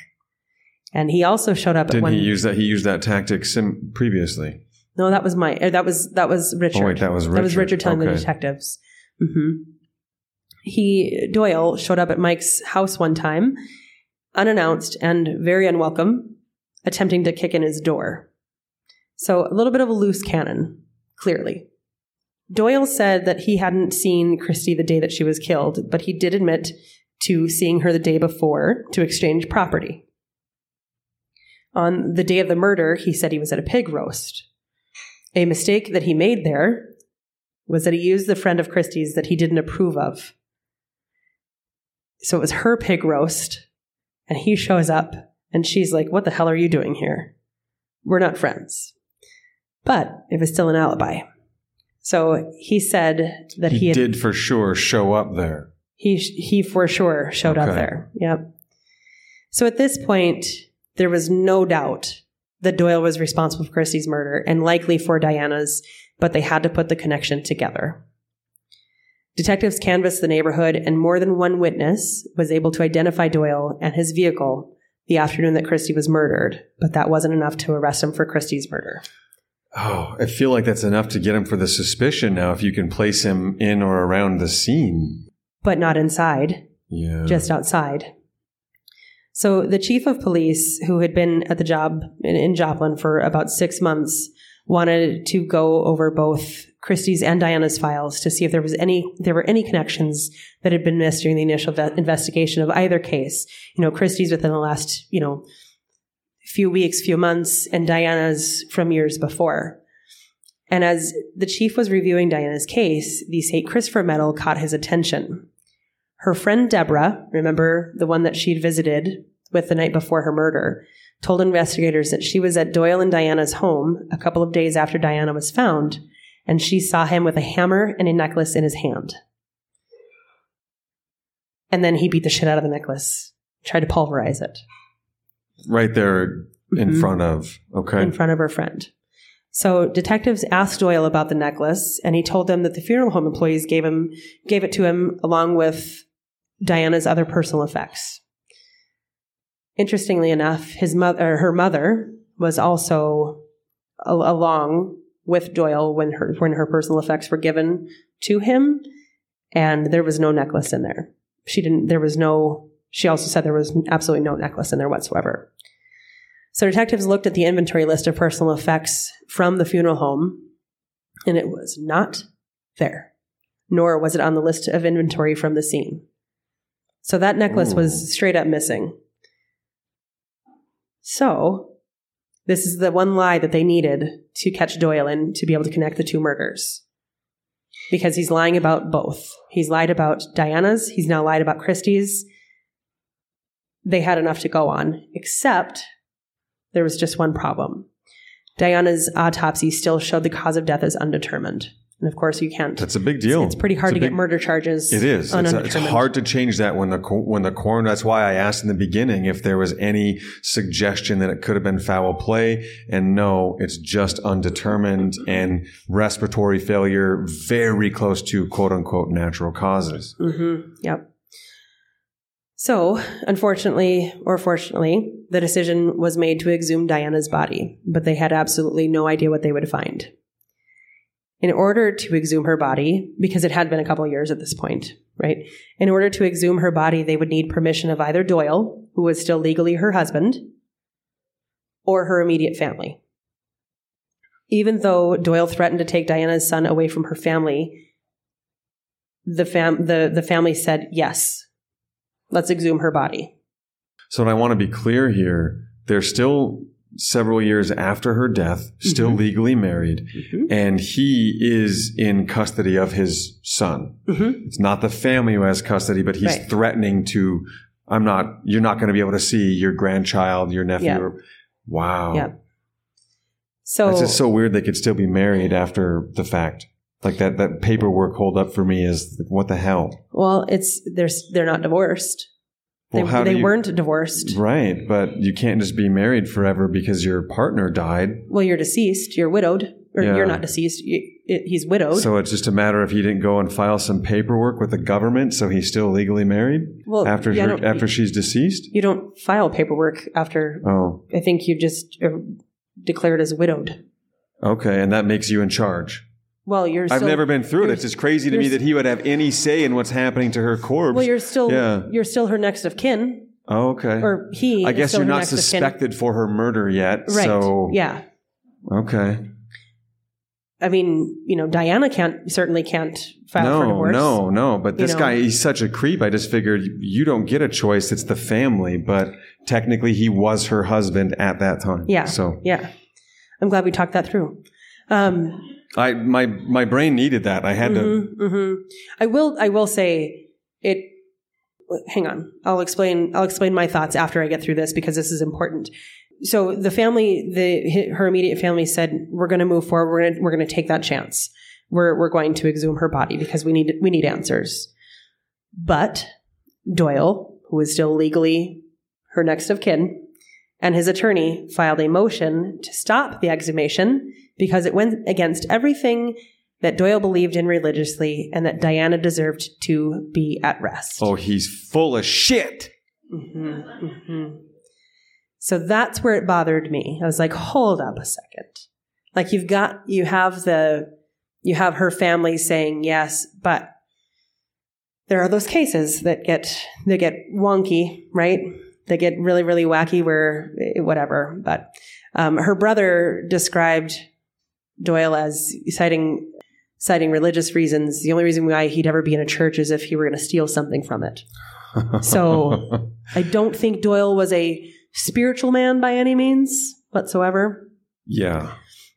S1: And he also showed up
S2: Didn't
S1: one.
S2: he use that? He used that tactic sim- previously.
S1: no, that was my. uh, That was that was Richard.
S2: Oh wait, that was Richard.
S1: That was Richard telling the
S2: Okay.
S1: detectives. hmm He Doyle showed up at Mike's house one time, unannounced and very unwelcome, attempting to kick in his door. So a little bit of a loose cannon, clearly. Doyle said that he hadn't seen Christy the day that she was killed, but he did admit to seeing her the day before to exchange property. On the day of the murder, he said he was at a pig roast. A mistake that he made there was that he used the friend of Christy's that he didn't approve of. So it was her pig roast, and he shows up, and she's like, What the hell are you doing here? We're not friends, but it was still an alibi. So he said that he,
S2: He
S1: had,
S2: did for sure show up there.
S1: he he for sure showed up there. Yep. So at this point, there was no doubt that Doyle was responsible for Christy's murder and likely for Diana's, but they had to put the connection together. Detectives canvassed the neighborhood, and more than one witness was able to identify Doyle and his vehicle the afternoon that Christy was murdered, but that wasn't enough to arrest him for Christy's murder.
S2: Oh, I feel like that's enough to get him for the suspicion now if you can place him in or around the scene.
S1: But not inside.
S2: Yeah.
S1: just outside. So the chief of police, who had been at the job in, in Joplin for about six months, wanted to go over both Christy's and Diana's files to see if there was any there were any connections that had been missed during the initial ve- investigation of either case. You know, Christy's within the last you know few weeks, few months, and Diana's from years before. And as the chief was reviewing Diana's case, the St. Christopher Medal caught his attention. Her friend Deborah, remember the one that she'd visited with the night before her murder, told investigators that she was at Doyle and Diana's home a couple of days after Diana was found, and she saw him with a hammer and a necklace in his hand. And then he beat the shit out of the necklace, tried to pulverize it
S2: right there in
S1: Mhm.
S2: front of. Okay.
S1: in front of her friend. So detectives asked Doyle about the necklace, and he told them that the funeral home employees gave him gave it to him along with Diana's other personal effects. Interestingly enough, his mother, her mother, was also a- along with Doyle when her when her personal effects were given to him, and there was no necklace in there. She didn't. There was no. She also said there was absolutely no necklace in there whatsoever. So detectives looked at the inventory list of personal effects from the funeral home, and it was not there, nor was it on the list of inventory from the scene. So that necklace
S2: Ooh.
S1: was hmm. straight up missing. So this is the one lie that they needed to catch Doyle and to be able to connect the two murders. Because he's lying about both. He's lied about Diana's, he's now lied about Christy's. They had enough to go on, except there was just one problem. Diana's autopsy still showed the cause of death as undetermined. And of course, you can't.
S2: That's a big deal.
S1: It's pretty hard
S2: It's
S1: to
S2: a
S1: get murder charges.
S2: It is. It's, it's hard to change that when the when the coroner. That's why I asked in the beginning if there was any suggestion that it could have been foul play, and no, it's just undetermined and respiratory failure, very close to quote unquote natural causes.
S1: Mm-hmm. Yep. So, unfortunately, or fortunately, the decision was made to exhume Diana's body, but they had absolutely no idea what they would find. In order to exhume her body, because it had been a couple years at this point, right? In order to exhume her body, they would need permission of either Doyle, who was still legally her husband, or her immediate family. Even though Doyle threatened to take Diana's son away from her family, the fam the, the family said yes. Let's exhume her body.
S2: So, I want to be clear here. They're still several years after her death, still
S1: Mhm.
S2: legally married,
S1: Mhm.
S2: and he is in custody of his son.
S1: Mm-hmm.
S2: It's not the family who has custody, but he's
S1: Right.
S2: threatening to, I'm not, you're not going to be able to see your grandchild, your nephew. Or- Wow.
S1: So
S2: It's just so weird they could still be married after the fact. Like that, that paperwork hold up for me is what the hell?
S1: well, it's they're they're not divorced.
S2: Well,
S1: they
S2: how
S1: they
S2: you-
S1: weren't divorced.
S2: Right. But you can't just be married forever because your partner died.
S1: Well, you're deceased. You're widowed, or
S2: Yeah.
S1: you're not deceased. You, it, he's widowed.
S2: So it's just a matter of he didn't go and file some paperwork with the government, so he's still legally married
S1: well,
S2: after
S1: yeah,
S2: her, after she's deceased.
S1: you don't file paperwork after.
S2: Oh,
S1: I think you just uh, are declared as widowed.
S2: okay, and that makes you in charge.
S1: Well, you're.
S2: I've
S1: still,
S2: never been through it. It's just crazy to me that he would have any say in what's happening to her corpse.
S1: Well, you're still.
S2: Yeah.
S1: You're still her next of kin,
S2: oh, okay.
S1: or he.
S2: I guess you're not
S1: next of kin.
S2: suspected for her murder yet.
S1: Right.
S2: So
S1: Yeah.
S2: okay.
S1: I mean, you know, Diana can't certainly can't file for
S2: No,
S1: divorce.
S2: no, no. But
S1: You
S2: this
S1: know.
S2: guy, he's such a creep. I just figured you don't get a choice. It's the family. But technically, he was her husband at that time.
S1: Yeah.
S2: So
S1: Yeah. I'm glad we talked that through. Um,
S2: I my my brain needed that. I had to.
S1: mhm, mhm. I will. I will say it. Hang on. I'll explain. I'll explain my thoughts after I get through this because this is important. so the family, the her immediate family said, "We're going to move forward. We're going to, we're to take that chance. We're we're going to exhume her body because we need we need answers." But Doyle, who is still legally her next of kin, and his attorney filed a motion to stop the exhumation because it went against everything that Doyle believed in religiously and that Diana deserved to be at rest.
S2: Oh, he's full of shit.
S1: Mm-hmm, mm-hmm. So that's where it bothered me. I was like, hold up a second. Like you've got, you have the, you have her family saying yes, but there are those cases that get, that get wonky, right? They get really, really wacky where, whatever. But um, her brother described Doyle as citing citing religious reasons. The only reason why he'd ever be in a church is if he were going to steal something from it. So I don't think Doyle was a spiritual man by any means whatsoever.
S2: Yeah.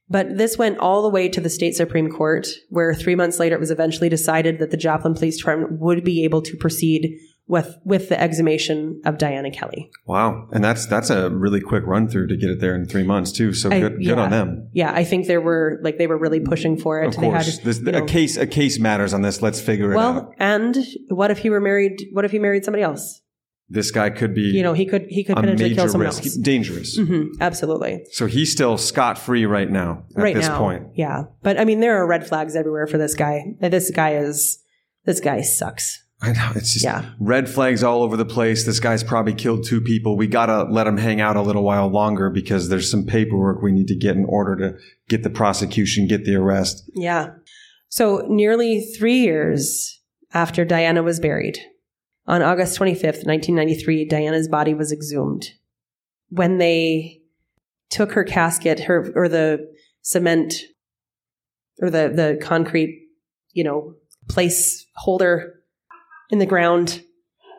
S1: But this went all the way to the state Supreme Court, where three months later it was eventually decided that the Joplin Police Department would be able to proceed with with the exhumation of Diana Kelley.
S2: Wow, and that's that's a really quick run through to get it there in three months too. So
S1: I-
S2: good,
S1: yeah.
S2: good on them.
S1: Yeah, I think there were like they were really pushing for it.
S2: Of
S1: They had,
S2: course, this,
S1: you know-
S2: a case a case matters on this. Let's figure it out.
S1: well, and what if he were married? What if he married somebody else?
S2: This guy could be
S1: You know, he could he could potentially kill someone
S2: risk,
S1: else.
S2: dangerous.
S1: hmm absolutely.
S2: So he's still scot free right now at
S1: right
S2: this
S1: now,
S2: point.
S1: yeah. But I mean, there are red flags everywhere for this guy. This guy is this guy sucks.
S2: I know it's just
S1: Yeah.
S2: red flags all over the place. This guy's probably killed two people. We gotta let him hang out a little while longer because there's some paperwork we need to get in order to get the prosecution, get the arrest.
S1: Yeah. So nearly three years after Diana was buried, on August 25th, 1993, Diana's body was exhumed. When they took her casket, her or the cement or the the concrete, you know, place holder in the ground,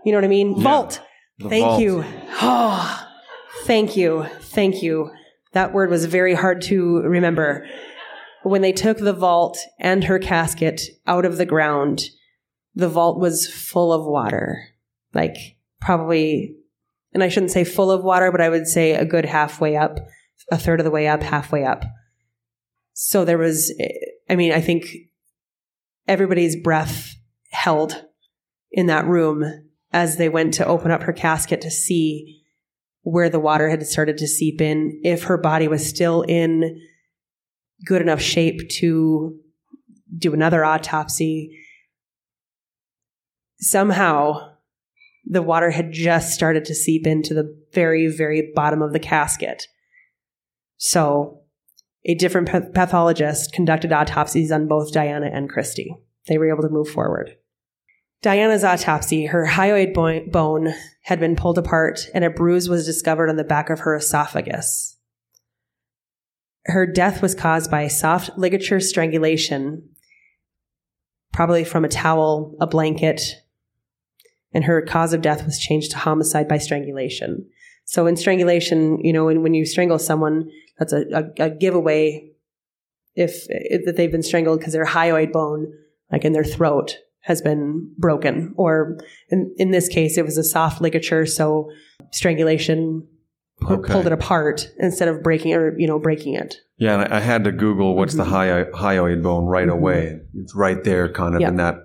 S1: you know what I mean?
S2: Yeah.
S1: Vault.
S2: The
S1: Thank
S2: vault.
S1: you. Oh, thank you. Thank you. That word was very hard to remember. When they took the vault and her casket out of the ground, the vault was full of water. Like probably, and I shouldn't say full of water, but I would say a good halfway up, a third of the way up, halfway up. So there was, I mean, I think everybody's breath held in that room as they went to open up her casket to see where the water had started to seep in, if her body was still in good enough shape to do another autopsy. Somehow, the water had just started to seep into the very, very bottom of the casket. So, a different pathologist conducted autopsies on both Diana and Christy. They were able to move forward. Diana's autopsy, her hyoid bo- bone had been pulled apart and a bruise was discovered on the back of her esophagus. Her death was caused by soft ligature strangulation, probably from a towel, a blanket, and her cause of death was changed to homicide by strangulation. So in strangulation, you know, when, when you strangle someone, that's a, a, a giveaway if, if that they've been strangled because their hyoid bone, like in their throat, has been broken. Or in, in this case, it was a soft ligature, so strangulation
S2: Okay.
S1: pulled it apart instead of breaking or you know breaking it.
S2: Yeah, and I had to Google what's the
S1: Mhm.
S2: hyo- hyoid bone right
S1: Mhm.
S2: away. It's right there, kind of
S1: Yeah.
S2: in that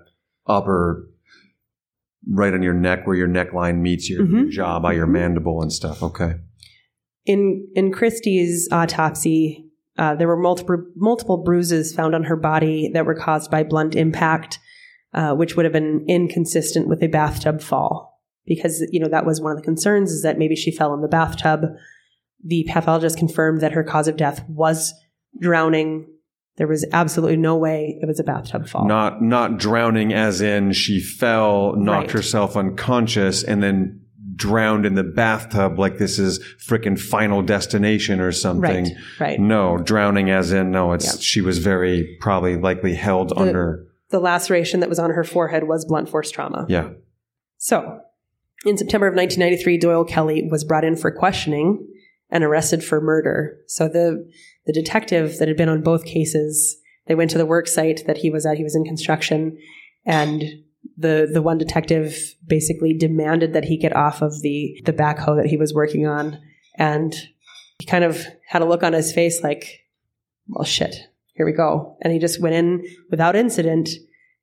S2: upper, right on your neck where your neckline meets your, your
S1: Mhm.
S2: jaw by your mandible and stuff. Okay.
S1: In in Christy's autopsy, uh, there were multiple multiple bruises found on her body that were caused by blunt impact, uh, which would have been inconsistent with a bathtub fall. Because you know that was one of the concerns is that maybe she fell in the bathtub. The pathologist confirmed that her cause of death was drowning. There was absolutely no way it was a bathtub fall.
S2: Not not drowning as in she fell, knocked
S1: Right.
S2: herself unconscious, and then drowned in the bathtub like this is frickin' Final Destination or something.
S1: right, right.
S2: No, drowning as in no. It's
S1: Yeah.
S2: she was very probably likely held
S1: The-
S2: under.
S1: The laceration that was on her forehead was blunt force trauma.
S2: Yeah.
S1: So, in September of 1993, Doyle Kelley was brought in for questioning and arrested for murder. So the the detective that had been on both cases, they went to the work site that he was at. He was in construction, and the the one detective basically demanded that he get off of the the backhoe that he was working on and He kind of had a look on his face like, well, shit, here we go. And he just went in without incident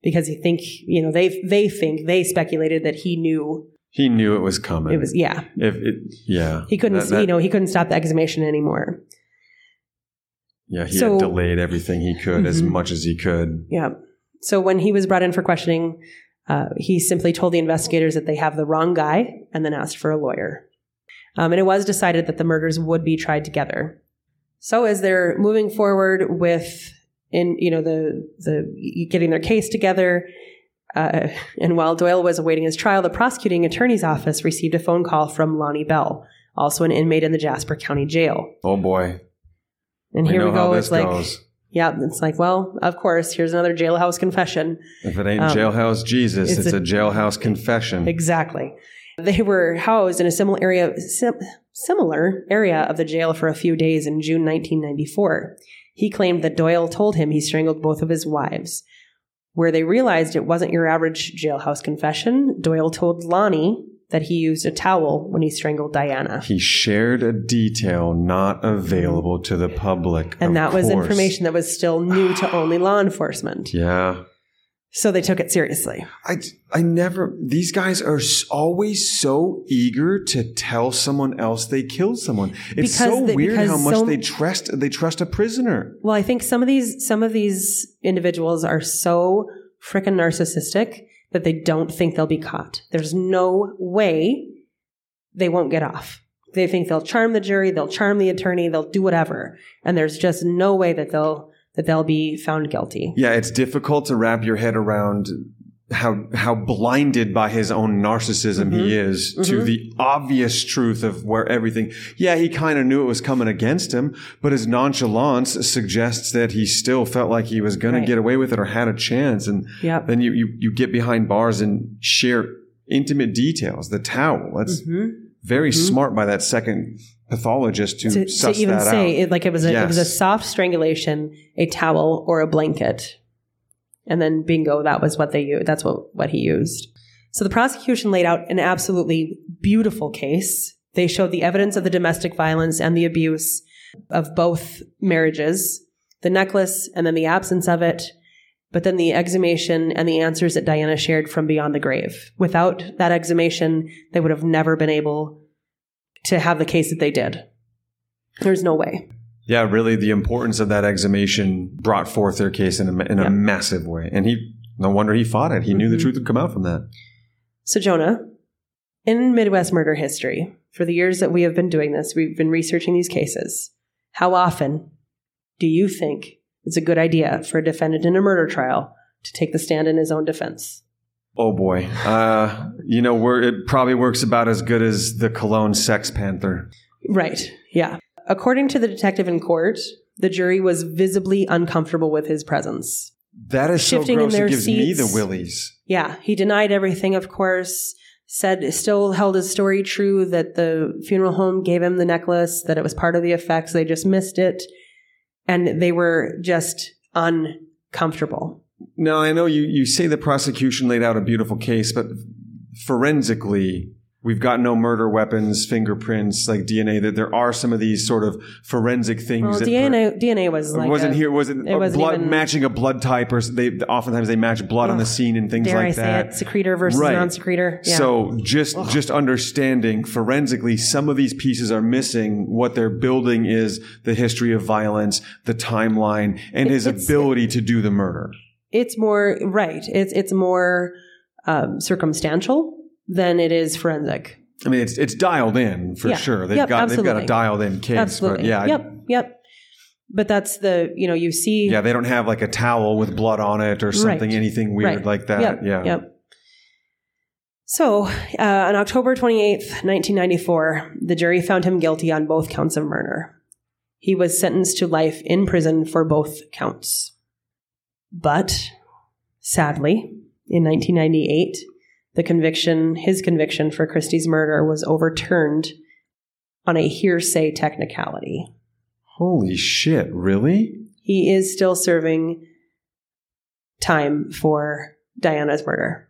S1: because he think, you know, they, they think, they speculated that he knew
S2: He knew it was coming.
S1: it was, yeah,
S2: If it, yeah.
S1: he couldn't,
S2: That- that-
S1: you know, he couldn't stop the exhumation anymore.
S2: Yeah, he
S1: So-
S2: had delayed everything he could as
S1: Mhm.
S2: much as he could.
S1: Yeah. So when he was brought in for questioning, uh, he simply told the investigators that they have the wrong guy and then asked for a lawyer. Um, and it was decided that the murders would be tried together. So as they're moving forward with in you know the the getting their case together, uh, and while Doyle was awaiting his trial, the prosecuting attorney's office received a phone call from Lonnie Bell, also an inmate in the Jasper County Jail.
S2: Oh boy.
S1: And
S2: we
S1: here we go.
S2: this
S1: It's like,
S2: goes.
S1: yeah, it's like, well, of course, here's another jailhouse confession.
S2: If it ain't
S1: um,
S2: jailhouse Jesus,
S1: it's
S2: it's,
S1: a-
S2: a, jailhouse confession.
S1: Exactly. They were housed in a similar area, sim- similar area of the jail for a few days in June 1994. He claimed that Doyle told him he strangled both of his wives. Where they realized it wasn't your average jailhouse confession, Doyle told Lonnie that he used a towel when he strangled Diana.
S2: He shared a detail not available to the public.
S1: And that was information that was still new to only law enforcement.
S2: Yeah.
S1: So they took it seriously.
S2: I, I never, these guys are always so eager to tell someone else they killed someone. It's
S1: Because
S2: so
S1: they-
S2: weird how much
S1: so-
S2: they trust, they trust a prisoner.
S1: Well, I think some of these some of these individuals are so freaking narcissistic that they don't think they'll be caught. There's no way they won't get off. They think they'll charm the jury, they'll charm the attorney, they'll do whatever, and there's just no way that they'll that they'll be found guilty.
S2: Yeah, it's difficult to wrap your head around how how blinded by his own narcissism he
S1: Mm-hmm.
S2: is to the obvious truth of where everything. Yeah, he kind of knew it was coming against him, but his nonchalance suggests that he still felt like he was going
S1: Right.
S2: to get away with it or had a chance. And
S1: Yep.
S2: then you, you you get behind bars and share intimate details. The towel. That's
S1: Mhm.
S2: very smart by that second pathologist to,
S1: To, to even say
S2: out.
S1: it like it was a it was a soft strangulation, a towel or a blanket, and then bingo, that was what they used. That's what what he used. So the prosecution laid out an absolutely beautiful case. They showed the evidence of the domestic violence and the abuse of both marriages, the necklace, and then the absence of it. But then the exhumation and the answers that Diana shared from beyond the grave. Without that exhumation, they would have never been able to have the case that they did. There's no way.
S2: Yeah, really, the importance of that exhumation brought forth their case in a, in a
S1: Yeah.
S2: massive way. And he, no wonder he fought it. He knew the
S1: Mhm.
S2: truth would come out from that.
S1: So, Jonah, in Midwest murder history, for the years that we have been doing this, we've been researching these cases. How often do you think it's a good idea for a defendant in a murder trial to take the stand in his own defense?
S2: Oh boy. Uh, you know, we're, it probably works about as good as the Cologne Sex Panther.
S1: Right. Yeah. According to the detective in court, the jury was visibly uncomfortable with his presence.
S2: That is so
S1: Shifting in
S2: gross. It
S1: their
S2: gives me the willies.
S1: Yeah, he denied everything, of course. Said still held his story true that the funeral home gave him the necklace, that it was part of the effects. They just missed it. And they were just uncomfortable.
S2: Now, I know you, you say the prosecution laid out a beautiful case, but forensically, we've got no murder weapons, fingerprints, like DNA. That there are some of these sort of forensic things.
S1: Well,
S2: that
S1: DNA, DNA was like.
S2: wasn't
S1: a-
S2: here. Was it,
S1: wasn't
S2: blood
S1: even-
S2: matching a blood type, or they oftentimes they match blood on the scene and things
S1: Dare
S2: like
S1: I say
S2: that.
S1: it? Secretor versus
S2: Right.
S1: non-secretor. Yeah.
S2: So just just understanding forensically, some of these pieces are missing. What they're building is the history of violence, the timeline, and
S1: It-
S2: his ability to do the murder.
S1: It's more right. It's it's more um, circumstantial than it is forensic.
S2: I mean, it's it's dialed in for
S1: Yeah.
S2: sure. They've
S1: Yep,
S2: got they've got a dialed in case,
S1: Absolutely.
S2: but yeah,
S1: Yep. Yep. But that's the you know you see.
S2: yeah, they don't have like a towel with blood on it or something,
S1: Right.
S2: anything weird
S1: Right.
S2: like that.
S1: Yep,
S2: yeah,
S1: Yep. So, uh, on October 28th, 1994, the jury found him guilty on both counts of murder. He was sentenced to life in prison for both counts. But, sadly, in 1998, the conviction, his conviction for Christy's murder was overturned on a hearsay technicality.
S2: Holy shit! Really?
S1: He is still serving time for Diana's murder.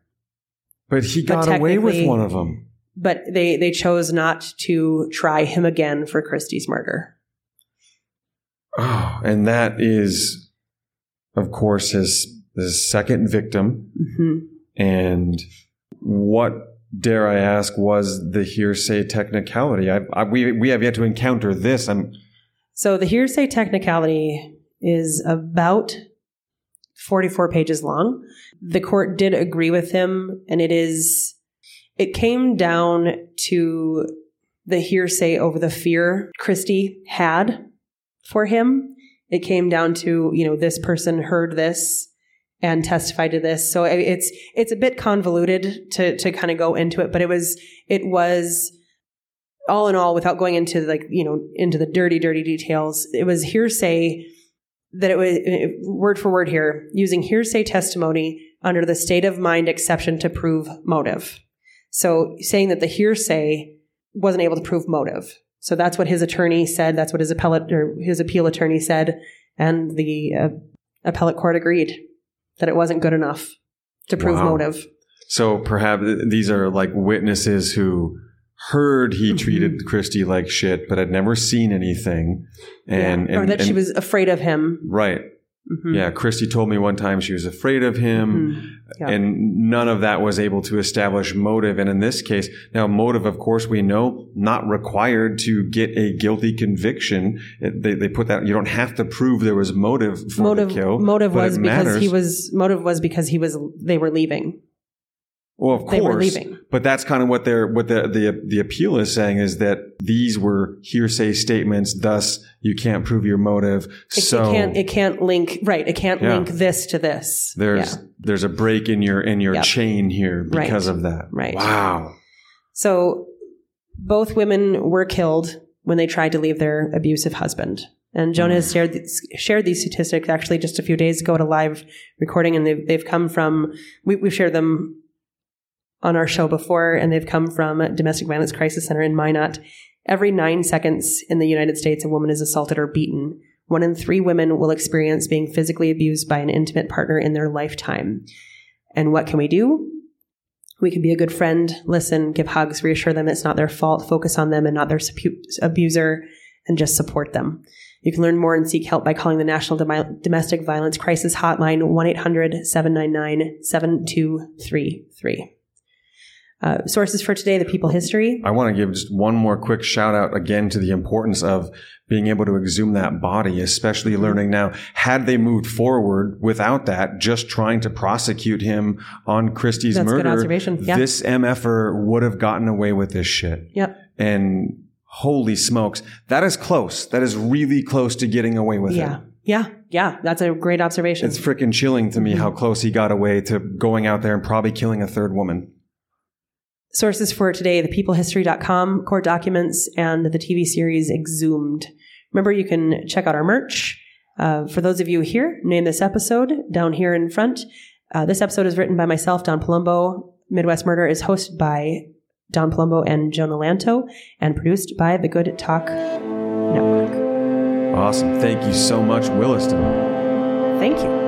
S2: But he
S1: But
S2: got away with one of them.
S1: but they they chose not to try him again for Christy's murder.
S2: Oh, and that is, of course, his his second victim.
S1: hmm
S2: And what dare I ask was the hearsay technicality? I, I, we we have yet to encounter this. I'm
S1: So the hearsay technicality is about 44 pages long. The court did agree with him, and it is, it came down to the hearsay over the fear Christy had for him. It came down to, you know, this person heard this and testified to this. So it's, it's a bit convoluted to, to kind of go into it, but it was, it was, all in all, without going into like you know into the dirty, dirty details, it was hearsay that it was word for word here using hearsay testimony under the state of mind exception to prove motive. So saying that the hearsay wasn't able to prove motive. So that's what his attorney said. That's what his appellate or his appeal attorney said, and the uh, appellate court agreed that it wasn't good enough to prove
S2: Wow.
S1: motive.
S2: so perhaps these are like witnesses who heard he
S1: Mhm.
S2: treated Christy like shit, but had never seen anything, and,
S1: Yeah. or
S2: and-
S1: that she was afraid of him.
S2: right.
S1: Mhm.
S2: Yeah, Christy told me one time she was afraid of him.
S1: Mhm. Yeah.
S2: And none of that was able to establish motive. And in this case, now motive, of course, we know not required to get a guilty conviction. It- they, they put that, you don't have to prove there was motive for
S1: motive
S2: the kill.
S1: motive was because he was motive was because he was they were leaving
S2: well, of
S1: they
S2: course, but that's kind of what they're, what the, the, the appeal is saying is that these were hearsay statements. Thus, you can't prove your motive.
S1: it,
S2: so
S1: it can't it can't link right it can't
S2: Yeah.
S1: link this to this
S2: there's,
S1: Yeah.
S2: there's a break in your, in your
S1: Yep.
S2: chain here
S1: Right.
S2: because of that.
S1: Right.
S2: Wow.
S1: so both women were killed when they tried to leave their abusive husband and Jonah has mm. shared these, shared these statistics actually just a few days ago at a live recording, and they've, they've come from we, we've shared them on our show before, and they've come from Domestic Violence Crisis Center in Minot. Every nine seconds in the United States, a woman is assaulted or beaten. One in three women will experience being physically abused by an intimate partner in their lifetime. And what can we do? We can be a good friend, listen, give hugs, reassure them it's not their fault, focus on them and not their abuser, and just support them. You can learn more and seek help by calling the National Dom- Domestic Violence Crisis Hotline 1 800 799 7233. Uh, Sources for today The People History.
S2: I want to give just one more quick shout out again to the importance of being able to exhume that body, especially learning now, had they moved forward without that, just trying to prosecute him on Christy's
S1: That's a good
S2: murder,
S1: observation. Yeah.
S2: this MFer would have gotten away with this shit.
S1: Yep.
S2: And holy smokes, that is close. That is really close to getting away with
S1: Yeah.
S2: it. Yeah.
S1: Yeah. Yeah. That's a great observation.
S2: It's freaking chilling to
S1: Mm-hmm.
S2: me how close he got away to going out there and probably killing a third woman.
S1: Sources for today, thepeoplehistory.com, court documents, and the TV series Exhumed. Remember, you can check out our merch. Uh, for those of you here, name this episode down here in front. Uh, this episode is written by myself, Don Palumbo. Midwest Murder is hosted by Don Palumbo and Jonah Lanto, and produced by the Good Talk Network.
S2: Awesome. Thank you so much, Williston.
S1: Thank you.